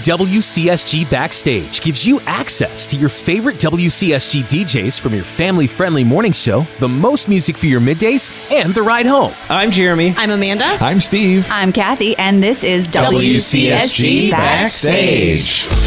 WCSG Backstage gives you access to your favorite WCSG DJs from your family friendly morning show, the most music for your middays, and the ride home. I'm Jeremy. I'm Amanda. I'm Steve. I'm Kathy, and this is WCSG, Backstage. We're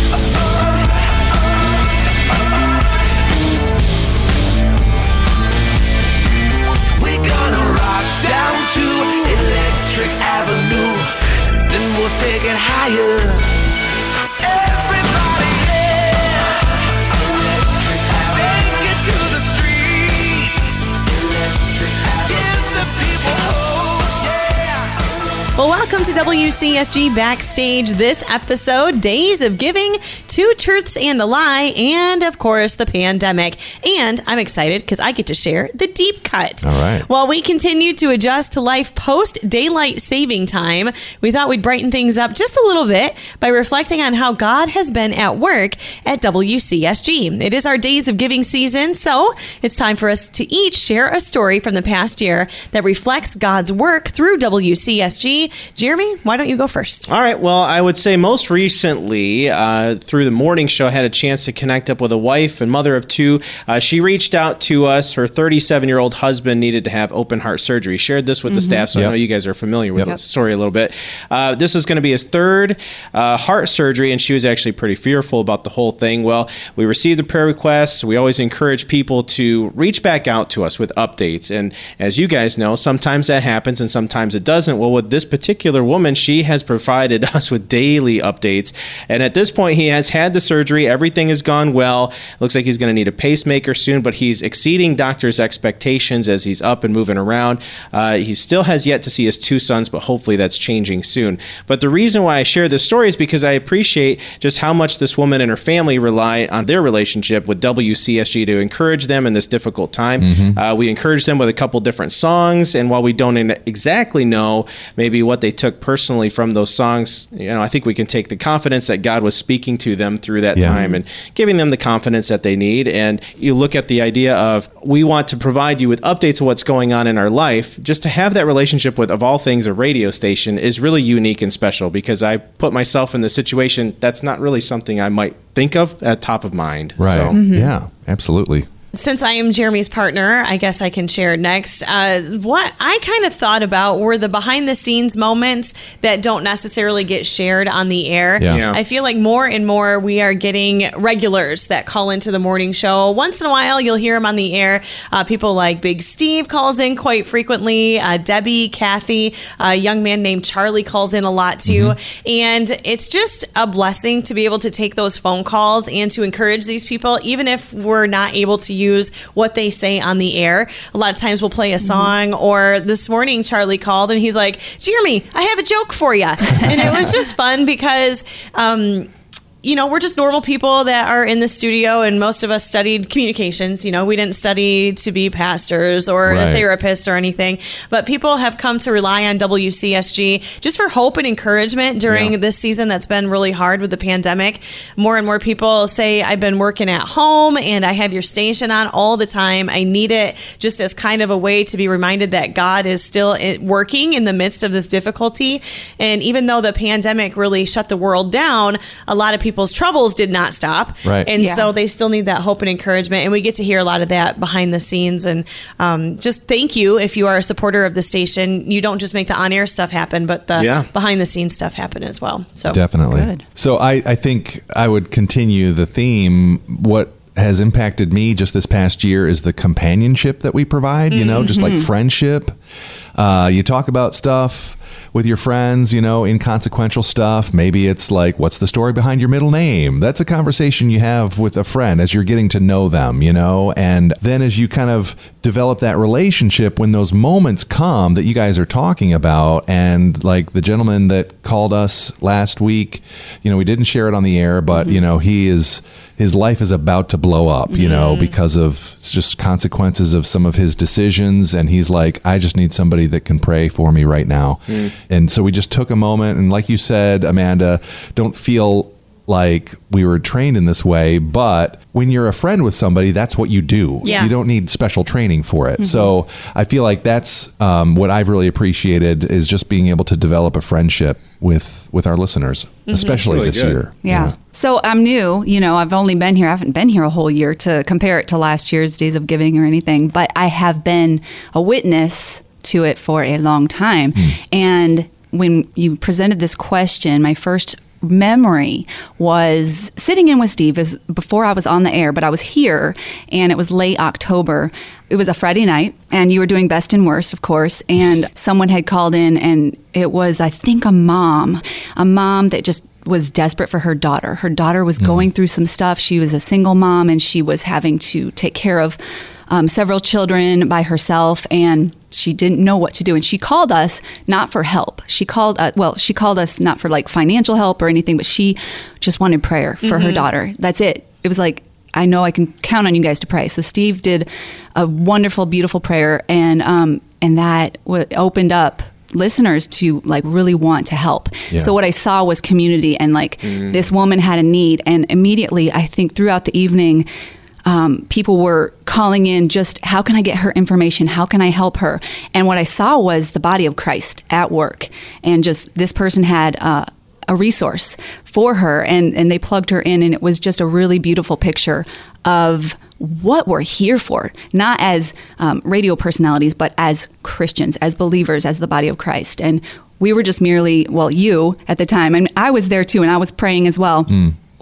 Well, welcome to WCSG Backstage. This episode, Days of Giving, Two Truths and a Lie, and of course, the pandemic. And I'm excited because I get to share the deep cut. All right. While we continue to adjust to life post daylight saving time, we thought we'd brighten things up just a little bit by reflecting on how God has been at work at WCSG. It is our Days of Giving season, so it's time for us to each share a story from the past year that reflects God's work through WCSG. Jeremy, why don't you go first? All right. Well, I would say most recently, uh, through the morning show, I had a chance to connect up with a wife and mother of two. Uh, she reached out to us. Her 37 year old husband needed to have open heart surgery. Shared this with the staff, so I know you guys are familiar with Yep. the story a little bit. Uh, this was going to be his third uh, heart surgery, and she was actually pretty fearful about the whole thing. Well, we received the prayer requests. We always encourage people to reach back out to us with updates. And as you guys know, sometimes that happens and sometimes it doesn't. Well, with this particular woman, she has provided us with daily updates. And at this point, he has had the surgery. Everything has gone well. Looks like he's going to need a pacemaker soon, but he's exceeding doctors' expectations as he's up and moving around. Uh, he still has yet to see his two sons, but hopefully that's changing soon. But the reason why I share this story is because I appreciate just how much this woman and her family rely on their relationship with WCSG to encourage them in this difficult time. Uh, we encourage them with a couple different songs, and while we don't exactly know maybe what they took personally from those songs, you know, I think we can take the confidence that God was speaking to them through that Yeah. time and giving them the confidence that they need. And you look at the idea of we want to provide you with updates of what's going on in our life. Just to have that relationship with, of all things, a radio station is really unique and special because I put myself in the situation that's not really something I might think of at top of mind. Right. So- Yeah, absolutely. Since I am Jeremy's partner, I guess I can share next. Uh, what I kind of thought about were the behind the scenes moments that don't necessarily get shared on the air. Yeah. Yeah. I feel like more and more we are getting regulars that call into the morning show. Once in a while, you'll hear them on the air. Uh, people like Big Steve calls in quite frequently. Uh, Debbie, Kathy, a young man named Charlie calls in a lot too. And it's just a blessing to be able to take those phone calls and to encourage these people, even if we're not able to use what they say on the air. A lot of times we'll play a song, or this morning Charlie called and he's like, Jeremy, I have a joke for you. And it was just fun because, um, you know, we're just normal people that are in the studio, and most of us studied communications. You know, we didn't study to be pastors or Right. therapists or anything, but people have come to rely on WCSG just for hope and encouragement during Yeah. this season that's been really hard with the pandemic. More and more people say, I've been working at home and I have your station on all the time. I need it just as kind of a way to be reminded that God is still eh, working in the midst of this difficulty. And even though the pandemic really shut the world down, a lot of people's troubles did not stop. Right. And Yeah. so they still need that hope and encouragement. And we get to hear a lot of that behind the scenes. And um, just thank you if you are a supporter of the station. You don't just make the on air stuff happen, but the Yeah. behind the scenes stuff happen as well. So Definitely. Good. So I, I think I would continue the theme. What has impacted me just this past year is the companionship that we provide, you know, just like friendship. Uh, you talk about stuff with your friends, you know, inconsequential stuff. Maybe it's like, what's the story behind your middle name? That's a conversation you have with a friend as you're getting to know them, you know, and then as you kind of develop that relationship, when those moments come that you guys are talking about, and like the gentleman that called us last week, you know, we didn't share it on the air, but, mm-hmm. you know, he is, his life is about to blow up, you know, mm. because of just consequences of some of his decisions. And he's like, I just need somebody that can pray for me right now. Mm. And so we just took a moment. And like you said, Amanda, don't feel like we were trained in this way, but when you're a friend with somebody, that's what you do. Yeah. You don't need special training for it. So mm-hmm. I feel like that's um, what I've really appreciated is just being able to develop a friendship with with our listeners, mm-hmm. especially really this good. year. Yeah. So I'm new. You know, I've only been here. I haven't been here a whole year to compare it to last year's Days of Giving or anything, but I have been a witness to it for a long time. Hmm. And when you presented this question, my first memory was sitting in with Steve is before I was on the air, but I was here and it was late October. It was a Friday night and you were doing best and worst, of course, and someone had called in and it was I think a mom, a mom that just was desperate for her daughter. Her daughter was hmm. going through some stuff. She was a single mom and she was having to take care of um, several children by herself and she didn't know what to do. And she called us not for help. She called uh, well she called us not for like financial help or anything but she just wanted prayer for her daughter. That's it. It was like i know i can count on you guys to pray. So steve did a wonderful beautiful prayer and um and that w- opened up listeners to like really want to help. So what i saw was community and like this woman had a need and immediately i think throughout the evening um, people were calling in just how can I get her information? How can I help her? And what I saw was the body of Christ at work, and just this person had. Uh, a resource for her and, and they plugged her in and it was just a really beautiful picture of what we're here for not as um, radio personalities but as christians as believers as the body of christ and we were just merely well you at the time and i was there too and i was praying as well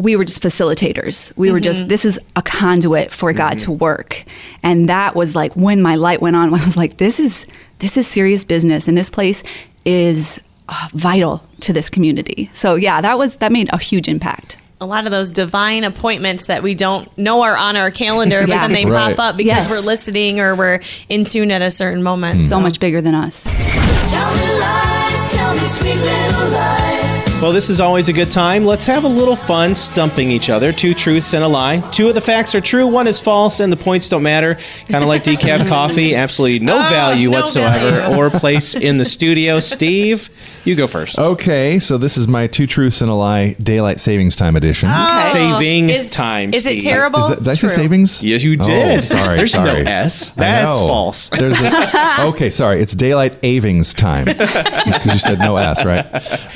we were just facilitators. We were just, this is a conduit for God to work. And that was like when my light went on, when I was like, this is, this is serious business. And this place is uh, vital to this community. So yeah, that was, that made a huge impact. a lot of those divine appointments that we don't know are on our calendar, but then they Right. pop up because Yes. we're listening or we're in tune at a certain moment. So much bigger than us. Well, this is always a good time. Let's have a little fun stumping each other. Two truths and a lie. Two of the facts are true, one is false, and the points don't matter. Kind of like decaf coffee, absolutely no ah, value no whatsoever value. or place in the studio. Steve, you go first. Okay, so this is my two truths and a lie daylight savings time edition. Saving Is- time. Is it Steve. terrible? Is that, did I say True. savings? Yes, you Oh, did. sorry, There's sorry. no S. I That's know. false. There's a, okay, sorry. It's daylight avings time because you said no S, right?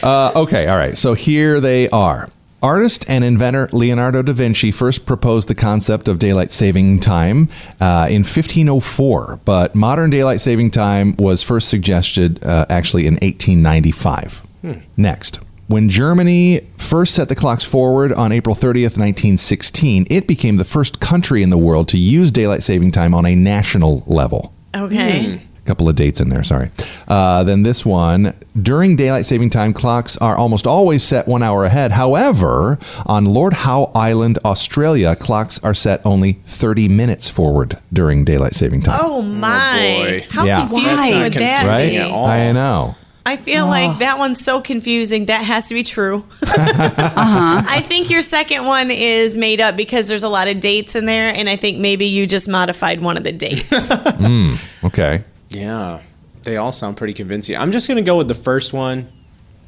Uh, okay, all right. So here they are. Artist and inventor Leonardo da Vinci first proposed the concept of daylight saving time uh, in 1504, but modern daylight saving time was first suggested uh, actually in 1895. Next. When Germany first set the clocks forward on April 30th, 1916, it became the first country in the world to use daylight saving time on a national level. Okay. Couple of dates in there, sorry. Uh, then this one during daylight saving time, clocks are almost always set one hour ahead. However, on Lord Howe Island, Australia, clocks are set only 30 minutes forward during daylight saving time. Oh my! boy. How Yeah. confusing Why? would that right? be? I know. I feel like that one's so confusing. That has to be true. I think your second one is made up because there's a lot of dates in there, and I think maybe you just modified one of the dates. Okay. Yeah. They all sound pretty convincing. I'm just going to go with the first one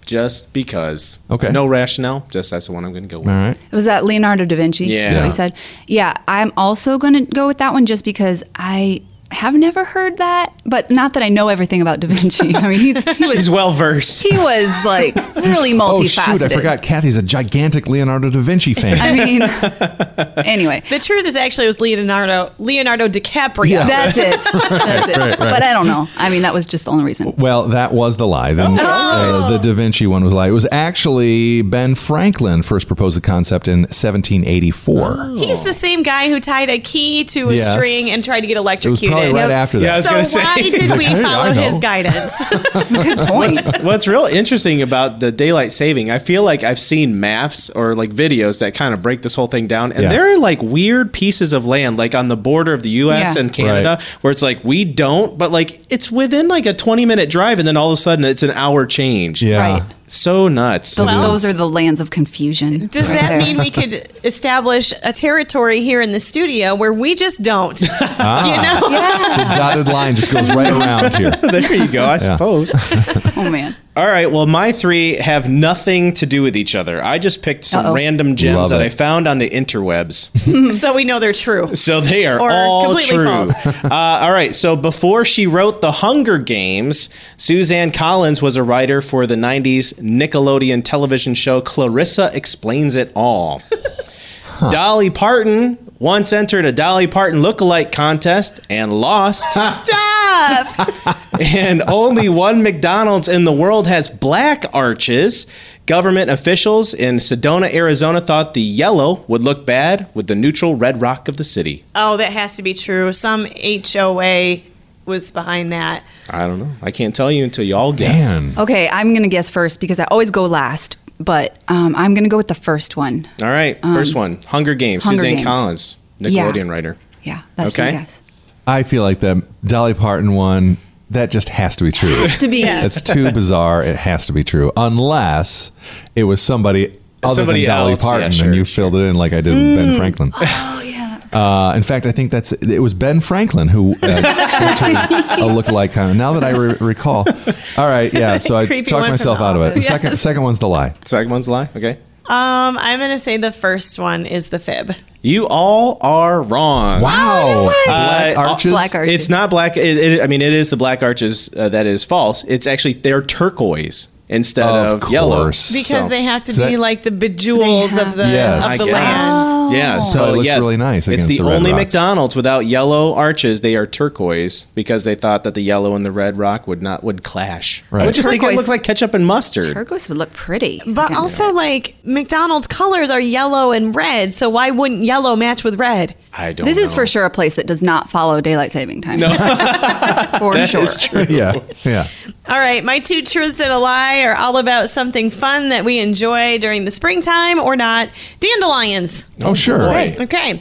just because. Okay. No rationale. Just that's the one I'm going to go with. All right. Was that Leonardo da Vinci? Yeah. Is what you said? Yeah, I'm also going to go with that one just because I have never heard that, but not that I know everything about Da Vinci. I mean, he's, he was well versed. he was like really Oh, multifaceted. shoot. I forgot Kathy's a gigantic Leonardo da Vinci fan. I mean, anyway, the truth is actually it was Leonardo Leonardo DiCaprio. Yeah. that's it. That's it. But I don't know. I mean, that was just the only reason. Well, that was the lie. Then uh, the Da Vinci one was a lie. It was actually Ben Franklin first proposed the concept in 1784. He's the same guy who tied a key to a Yes. string and tried to get electrocuted. Probably right after Yeah, I that. was so gonna say. why did we "Hey, I follow know." his guidance? Good point. What's real interesting about the daylight saving, I feel like I've seen maps or like videos that kind of break this whole thing down, and Yeah. there are like weird pieces of land, like on the border of the U.S. Yeah. and Canada, Right. where it's like we don't, but like it's within like a twenty minute drive, and then all of a sudden it's an hour change. yeah. Right. So nuts. So those are the lands of confusion. Does right that there. mean we could establish a territory here in the studio where we just don't? Ah. You know? The dotted line just goes right around here. there you go. I suppose. Oh man. All right. Well, my three have nothing to do with each other. I just picked some Uh-oh. random gems Love that it. I found on the interwebs. so we know they're true. So they are Or all completely true. false. uh, all right. So before she wrote The Hunger Games, Suzanne Collins was a writer for the 90s Nickelodeon television show Clarissa Explains It All. Dolly Parton once entered a Dolly Parton lookalike contest and lost. Stop. and only one McDonald's in the world has black arches. Government officials in Sedona, Arizona thought the yellow would look bad with the neutral red rock of the city. oh, that has to be true. Some HOA was behind that. I don't know. I can't tell you until y'all guess. Man. Okay, I'm going to guess first because I always go last, but um, I'm going to go with the first one. All right, first one Hunger Games, Hunger Suzanne Games. Collins, Yeah. Nickelodeon writer. Yeah, that's my Okay. guess. I feel like the Dolly Parton one, that just has to be true. To be It's too bizarre. It has to be true. Unless it was somebody other Somebody than Dolly else, yeah, Parton sure, and you sure. filled it in like I did with Ben Franklin. Yeah. Uh, in fact, I think that's it was Ben Franklin who uh, entered a lookalike kind of. Now that I re- recall, all right, yeah. So I Creepy talked one myself the out of it. The office. second, second one's the lie. Second one's a lie. Okay. Um, I'm gonna say the first one is the fib. You all are wrong. Wow, black Uh, arches. Black arches. It's not black. It, it, I mean, it is the black arches uh, that is false. It's actually they're turquoise instead of, Of yellow. Because So- they have to Is be that- like the bejewels of the Yes. Of the guess. land. Oh. Yeah, so it looks yeah, really nice It's against the, the red only rocks. McDonald's without yellow arches. They are turquoise because they thought that the yellow and the red rock would not would clash. Right. I would just think it Turquoise- looked like ketchup and mustard. Turquoise would look pretty. But also, like McDonald's colors are yellow and red, so why wouldn't yellow match with red? I don't. This is for sure a place that does not follow daylight saving time. No. for That sure. is true. yeah, yeah. All right, my two truths and a lie are all about something fun that we enjoy during the springtime or not. Dandelions. Oh, oh sure. boy. Okay.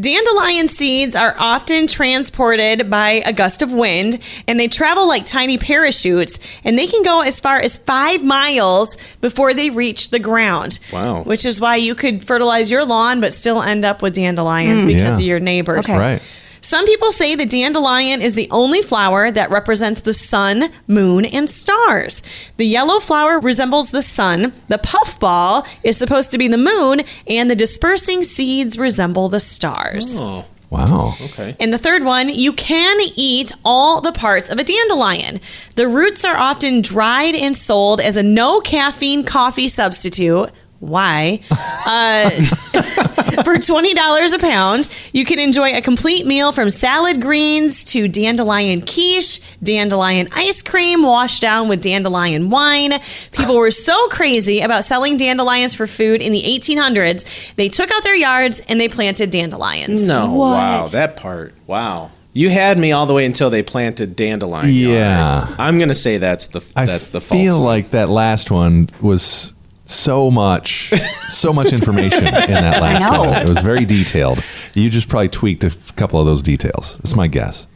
Dandelion seeds are often transported by a gust of wind and they travel like tiny parachutes and they can go as far as five miles before they reach the ground. Wow. Which is why you could fertilize your lawn but still end up with dandelions mm. because Yeah. of your neighbors. Okay. Right. Some people say the dandelion is the only flower that represents the sun, moon, and stars. The yellow flower resembles the sun, the puffball is supposed to be the moon, and the dispersing seeds resemble the stars. Oh, Wow. okay. And the third one, you can eat all the parts of a dandelion. The roots are often dried and sold as a no caffeine coffee substitute. Why? Uh, for $20 a pound, you can enjoy a complete meal from salad greens to dandelion quiche, dandelion ice cream washed down with dandelion wine. People were so crazy about selling dandelions for food in the 1800s, they took out their yards and they planted dandelions. No, What? wow, that part. Wow. You had me all the way until they planted dandelion Yeah. yards. I'm gonna say that's the I that's the false. feel one. like that last one was so much, so much information in that last know. one. It was very detailed. You just probably tweaked a couple of those details. That's my guess.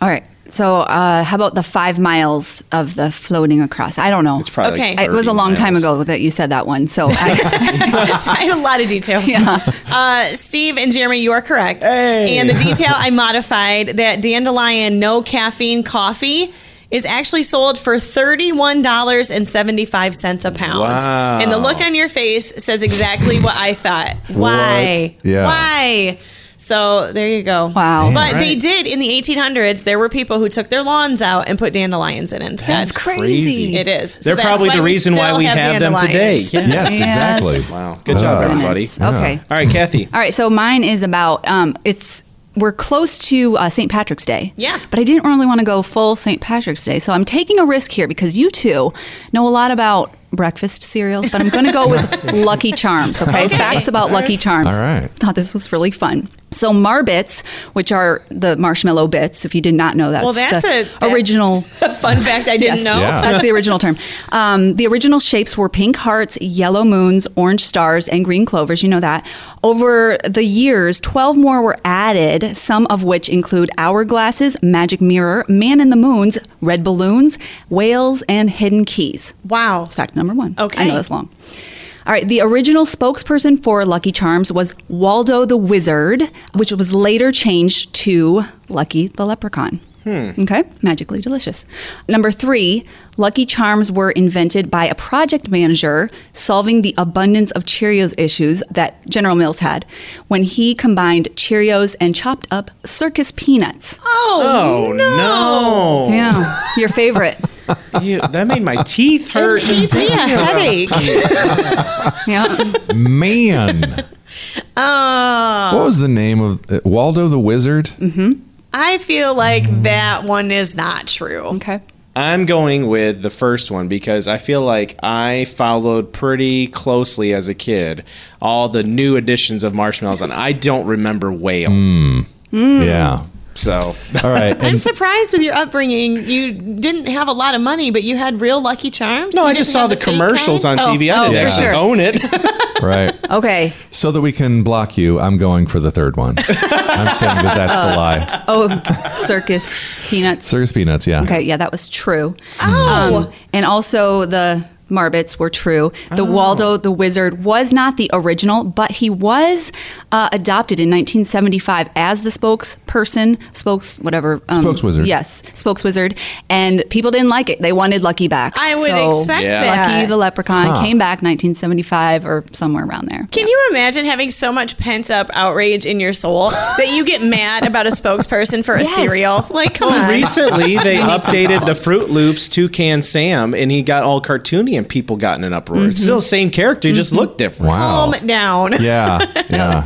All right. So, uh, how about the five miles of the floating across? I don't know. it's probably Okay. like it was a 30 long time miles. ago that you said that one. So, I, I had a lot of details. Uh, Steve and Jeremy, you are correct. Hey. And the detail I modified that dandelion no caffeine coffee is actually sold for $31.75 a pound. Wow. And the look on your face says exactly what I thought. Why? What? Yeah. Why? So there you go. Wow. But they did in the 1800s. There were people who took their lawns out and put dandelions in instead. That's crazy. It is. So They're that's probably the reason why we have, them today. Yeah. Yes, Yes. exactly. Wow. Good job, Oh. everybody. Goodness. Okay. All right, Kathy. All right, so mine is about um, it's we're close to uh, St. Patrick's Day. Yeah. But I didn't really want to go full St. Patrick's Day, so I'm taking a risk here because you two know a lot about breakfast cereals, but I'm going to go with Lucky Charms. Okay, facts about Lucky Charms. All right. Thought this was really fun. So Marbits, which are the marshmallow bits, if you did not know, that, Well, that's the a- that's- original. Fun fact I didn't Yes. know. Yeah. That's the original term. Um, the original shapes were pink hearts, yellow moons, orange stars, and green clovers. You know that. Over the years, 12 more were added, some of which include hourglasses, magic mirror, man in the moons, red balloons, whales, and hidden keys. Wow. That's fact number one. Okay. I know that's long. All right, the original spokesperson for Lucky Charms was Waldo the Wizard, which was later changed to Lucky the Leprechaun. Hmm. Okay, magically delicious. Number three, Lucky Charms were invented by a project manager solving the abundance of Cheerios issues that General Mills had when he combined Cheerios and chopped up circus peanuts. Oh, oh no! Yeah, your favorite. You- that made my teeth hurt. Gave me a headache. Yeah. Man, Oh, what was the name of uh, Waldo the Wizard? Mm-hmm. I feel like that one is not true. Okay. I'm going with the first one because I feel like I followed pretty closely as a kid all the new editions of Marshmallows, and I don't remember Whale. Hmm. Hmm. Yeah. So All right. I'm surprised with your upbringing. You didn't have a lot of money, but you had real Lucky Charms. no, You I just saw have the commercials kind? on TV. oh, I didn't for actually sure. own it. right. Okay. So that we can block you, I'm going for the third one. I'm saying that that's the lie. Oh, circus peanuts. Circus peanuts, yeah. Okay, yeah, that was true. Oh. Um, and also the Marbits were true. The Waldo the Wizard was not the original, but he was uh, adopted in 1975 as the spokesperson, spokes whatever. um, Spokeswizard. Yes, spokeswizard. And people didn't like it. They wanted Lucky back. I would So expect Yeah. that. Lucky the Leprechaun Huh. came back 1975 or somewhere around there. Can you imagine having so much pent up outrage in your soul that you get mad about a spokesperson for a Yes. cereal? Like, come Well, on. recently they You need some updated the balance. Froot Loops Toucan Sam, and he got all cartoony, and people got in an uproar. It's still the mm-hmm. same character, he just mm-hmm. looked different. Wow. Calm down. Yeah. Yeah.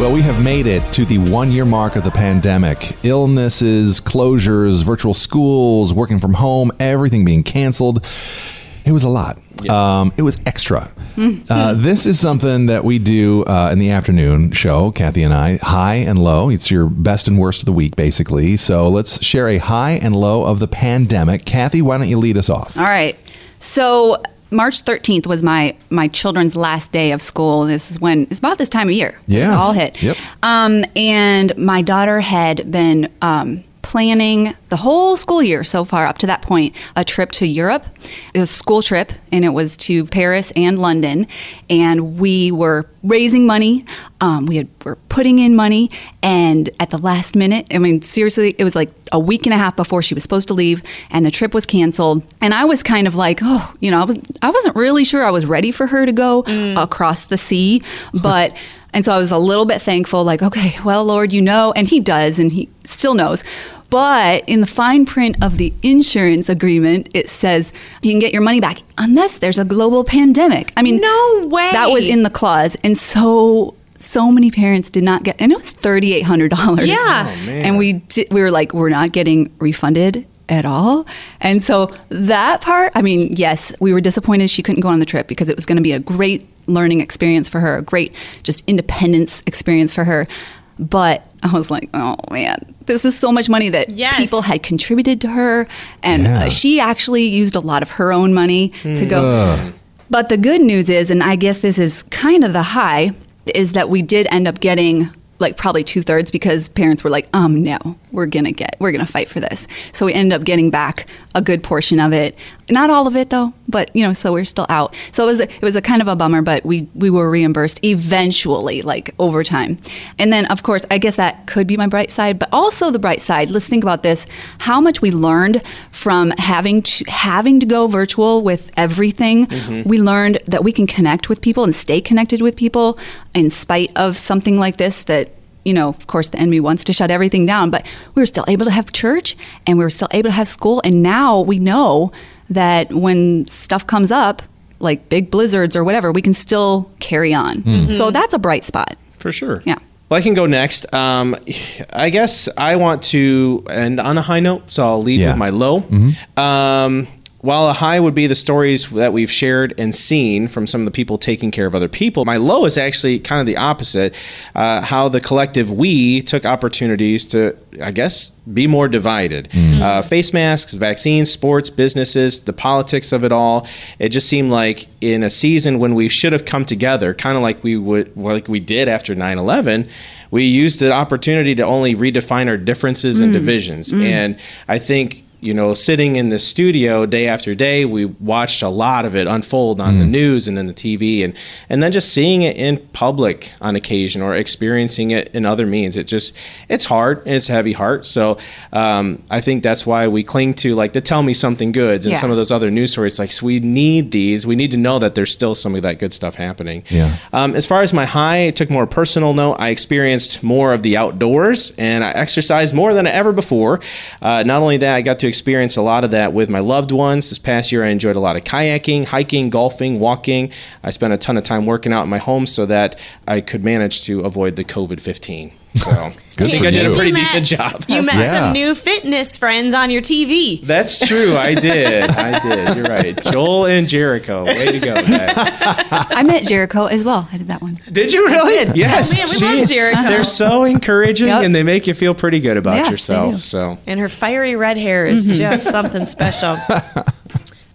Well, we have made it to the one year mark of the pandemic. Illnesses, closures, virtual schools, working from home, everything being canceled. It was a lot. Um, it was extra. Uh, this is something that we do uh, in the afternoon show, Kathy and I. High and low. It's your best and worst of the week, basically. So let's share a high and low of the pandemic. Kathy, why don't you lead us off? All right. So March 13th was my my children's last day of school. This is when it's about this time of year. Yeah. It all hit. Yep. Um, and my daughter had been um, planning the whole school year so far up to that point a trip to Europe. It was a school trip, and it was to Paris and London. And we were raising money. Um, we had, were putting in money, and at the last minute, I mean, seriously, it was like a week and a half before she was supposed to leave, and the trip was canceled. And I was kind of like, oh, you know, I was I wasn't really sure I was ready for her to go across the sea, but. And so I was a little bit thankful, like, okay, well, Lord, you know, and He does, and He still knows. But in the fine print of the insurance agreement, it says you can get your money back unless there's a global pandemic. I mean, No way. That was in the clause. And so, so many parents did not get, and it was $3,800. Yeah. Oh, And we, di- we were like, we're not getting refunded at all. And so that part, I mean, yes, we were disappointed she couldn't go on the trip because it was going to be a great learning experience for her, a great just independence experience for her. But I was like, oh man, this is so much money that Yes. people had contributed to her. And Yeah. uh, she actually used a lot of her own money to go. But the good news is, and I guess this is kind of the high, is that we did end up getting like probably two thirds because parents were like, um, no, we're gonna get, we're gonna fight for this. So we ended up getting back a good portion of it. Not all of it though, but you know, so we're still out. So it was, it was a kind of a bummer, but we we were reimbursed eventually, like over time. And then of course, I guess that could be my bright side, but also the bright side. Let's think about this: how much we learned from having to having to go virtual with everything. Mm-hmm. We learned that we can connect with people and stay connected with people in spite of something like this that you know, of course, the enemy wants to shut everything down, but we were still able to have church and we were still able to have school. And now we know that when stuff comes up, like big blizzards or whatever, we can still carry on. So that's a bright spot. For sure. Yeah. Well, I can go next. Um, I guess I want to end on a high note, so I'll lead Yeah. with my low. Um, while a high would be the stories that we've shared and seen from some of the people taking care of other people, my low is actually kind of the opposite. Uh, how the collective we took opportunities to, I guess, be more divided. Uh, face masks, vaccines, sports, businesses, the politics of it all. It just seemed like in a season when we should have come together, kind of like we would, like we did after 9 11 we used the opportunity to only redefine our differences and divisions. And I think you know, sitting in the studio day after day, we watched a lot of it unfold on the news and in the TV, and and then just seeing it in public on occasion or experiencing it in other means. It just it's hard and it's a heavy heart. So um, I think that's why we cling to like the tell me something goods and Yeah. some of those other news stories. Like so we need these. We need to know that there's still some of that good stuff happening. Yeah. Um, as far as my high, it took more personal note. I experienced more of the outdoors and I exercised more than ever before. Uh, not only that, I got to experience a lot of that with my loved ones. This past year, I enjoyed a lot of kayaking, hiking, golfing, walking. I spent a ton of time working out in my home so that I could manage to avoid the COVID 15. So I Good think for I did you. a pretty You met- decent job. You met Yeah. some new fitness friends on your TV. That's true. I did. I did. You're right. Joel and Jericho. Way to go, guys. I met Jericho as well. I did that one. Did you really? did. Yes. Oh, man, we love Jericho. They're so encouraging Yep. and they make you feel pretty good about Yes, yourself. So And her fiery red hair is mm-hmm. just something special.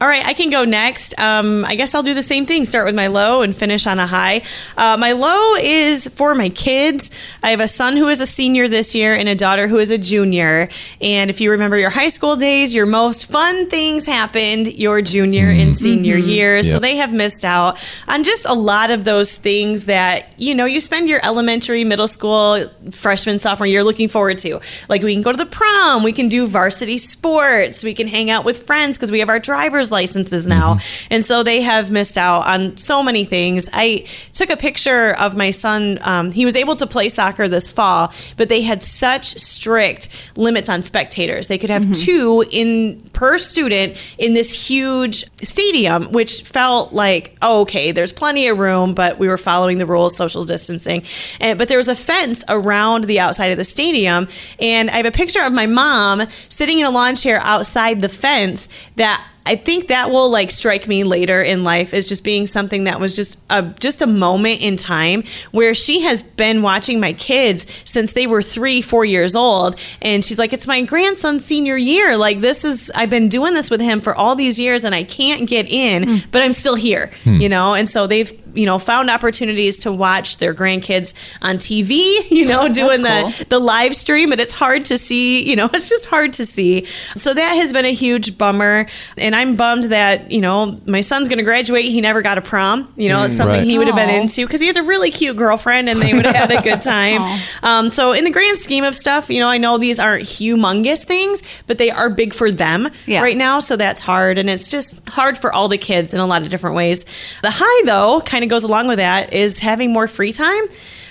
All right, I can go next. Um, I guess I'll do the same thing. Start with my low and finish on a high. Uh, my low is for my kids. I have a son who is a senior this year and a daughter who is a junior. And if you remember your high school days, your most fun things happened your junior and senior years. So Yep. they have missed out on just a lot of those things that you know you spend your elementary, middle school, freshman, sophomore year looking forward to. Like we can go to the prom, we can do varsity sports, we can hang out with friends because we have our driver's licenses now. And so they have missed out on so many things. I took a picture of my son. Um, he was able to play soccer this fall, but they had such strict limits on spectators. They could have two in per student in this huge stadium, which felt like, oh, okay, there's plenty of room, but we were following the rules, social distancing. And but there was a fence around the outside of the stadium, and I have a picture of my mom sitting in a lawn chair outside the fence that I think that will like strike me later in life as just being something that was just a just a moment in time where she has been watching my kids since they were three, four years old, and she's like, "It's my grandson's senior year. Like this is I've been doing this with him for all these years, and I can't get in, hmm. but I'm still here, hmm. you know." And so they've you know found opportunities to watch their grandkids on TV, you know, doing That's the the live stream, and it's hard to see, you know, it's just hard to see. So that has been a huge bummer. And I'm bummed that, you know, my son's going to graduate. He never got a prom. You know, it's something Right. he would have been into because he has a really cute girlfriend and they would have had a good time. um, so, in the grand scheme of stuff, you know, I know these aren't humongous things, but they are big for them Yeah. right now. So that's hard. And it's just hard for all the kids in a lot of different ways. The high, though, kind of goes along with that is having more free time.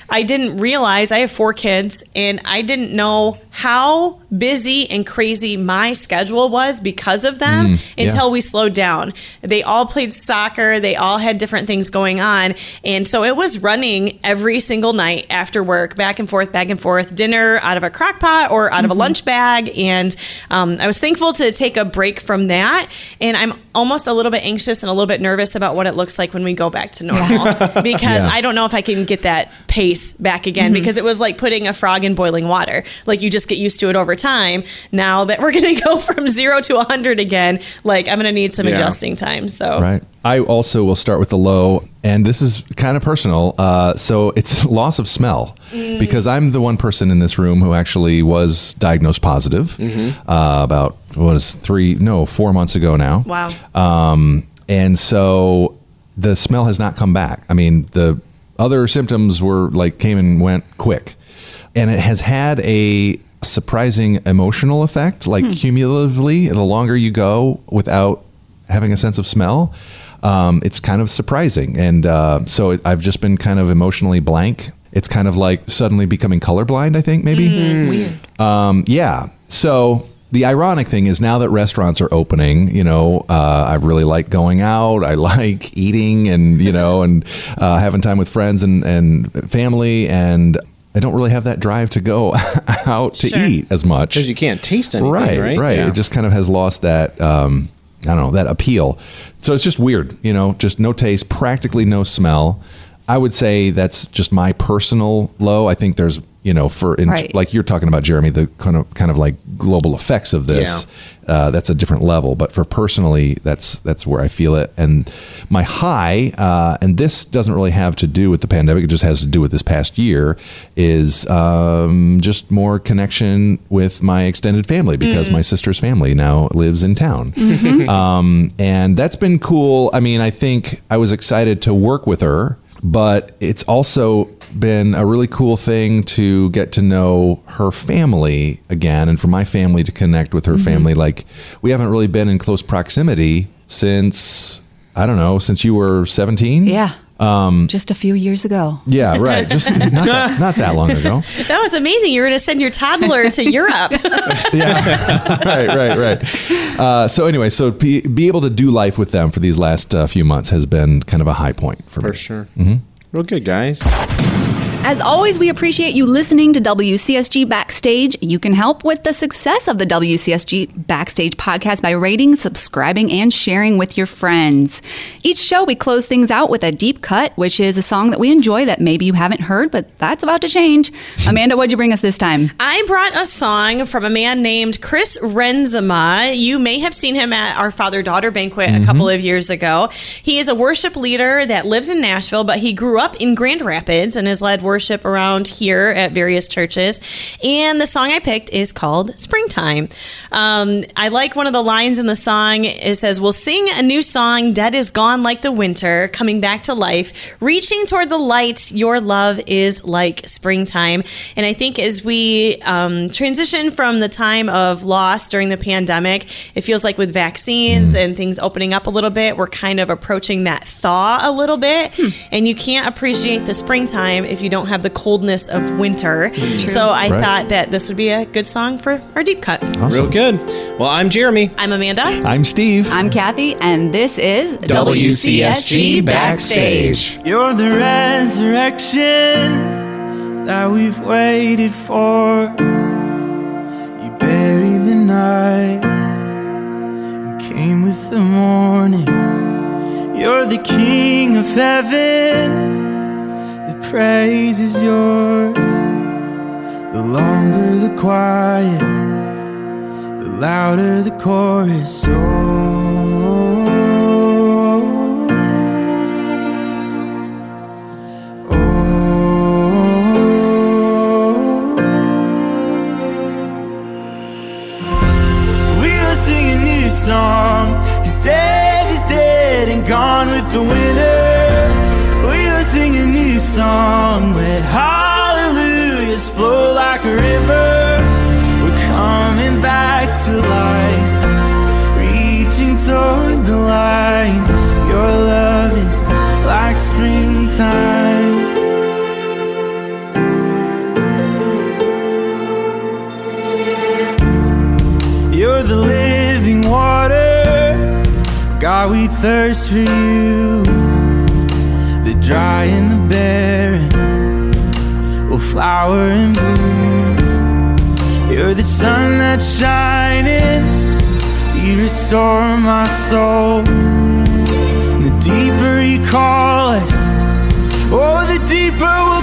I didn't realize I have four kids and I didn't know how busy and crazy my schedule was because of them mm, yeah. until we slowed down. They all played soccer, they all had different things going on. And so it was running every single night after work, back and forth, back and forth, dinner out of a crock pot or out of a mm-hmm. lunch bag. And um, I was thankful to take a break from that. And I'm almost a little bit anxious and a little bit nervous about what it looks like when we go back to normal because Yeah. I don't know if I can get that pace back again mm-hmm. because it was like putting a frog in boiling water. Like you just get used to it over time. Time now that we're going to go from zero to 100 again, like I'm going to need some Yeah. adjusting time. So, Right. I also will start with the low, and this is kind of personal. Uh, so it's loss of smell because I'm the one person in this room who actually was diagnosed positive uh, about what was three, no, four months ago now. wow. Um, and so the smell has not come back. I mean, the other symptoms were like came and went quick, and it has had a surprising emotional effect. Like cumulatively, the longer you go without having a sense of smell, um, it's kind of surprising. And uh, so it, I've just been kind of emotionally blank. It's kind of like suddenly becoming colorblind. I think maybe. Weird. Um, yeah. So the ironic thing is now that restaurants are opening, you know, uh, I really like going out. I like eating and, you know, and uh, having time with friends and, and family. And I don't really have that drive to go out to Sure. eat as much. because you can't taste anything, right, right? right. Yeah. It just kind of has lost that. Um, I don't know that appeal. So it's just weird, you know, just no taste, practically no smell. I would say that's just my personal low. I think there's, you know, for in, Right. like you're talking about, Jeremy, the kind of kind of like global effects of this. Uh, that's a different level. But for personally, that's that's where I feel it. And my high, uh, and this doesn't really have to do with the pandemic. It just has to do with this past year. Is um, just more connection with my extended family because my sister's family now lives in town um, and that's been cool. I mean, I think I was excited to work with her, but it's also been a really cool thing to get to know her family again, and for my family to connect with her mm-hmm. family. Like we haven't really been in close proximity since I don't know since you were seventeen. Yeah. Um, Just a few years ago. Yeah, right. Just not that, not that long ago. That was amazing. You were going to send your toddler to Europe. yeah right right right uh, so anyway so be, be able to do life with them for these last uh, few months has been kind of a high point for, For me sure. Mm-hmm. Real good, guys. As always, we appreciate you listening to WCSG Backstage. You can help with the success of the WCSG Backstage podcast by rating, subscribing, and sharing with your friends. Each show, we close things out with a deep cut, which is a song that we enjoy that maybe you haven't heard, but that's about to change. Amanda, what'd you bring us this time? I brought a song from a man named Chris Renzema. You may have seen him at our father daughter banquet a couple mm-hmm. of years ago. He is a worship leader that lives in Nashville, but he grew up in Grand Rapids and has led worship around here at various churches. And the song I picked is called Springtime. Um, I like one of the lines in the song. It says, We'll sing a new song, Dead is Gone Like the Winter, coming back to life, reaching toward the light. Your love is like springtime. And I think as we um, transition from the time of loss during the pandemic, it feels like with vaccines and things opening up a little bit, we're kind of approaching that thaw a little bit. And you can't appreciate the springtime if you don't have the coldness of winter. Mm-hmm. So I Right. thought that this would be a good song for our deep cut. Real good. Well, I'm Jeremy. I'm Amanda. i'm steve I'm Kathy, and this is WCSG Backstage. You're the resurrection that we've waited for. You buried the night and came with the morning. You're the King of heaven. Praise is yours. The longer the quiet, the louder the chorus. Oh. Song. Cause death is dead and gone with the winter. Song. Let hallelujahs flow like a river. We're coming back to life. Reaching toward the light. Your love is like springtime. You're the living water. God, we thirst for you. Dry and the barren will flower and bloom. You're the sun that's shining. You restore my soul. The deeper you call us, oh, the deeper.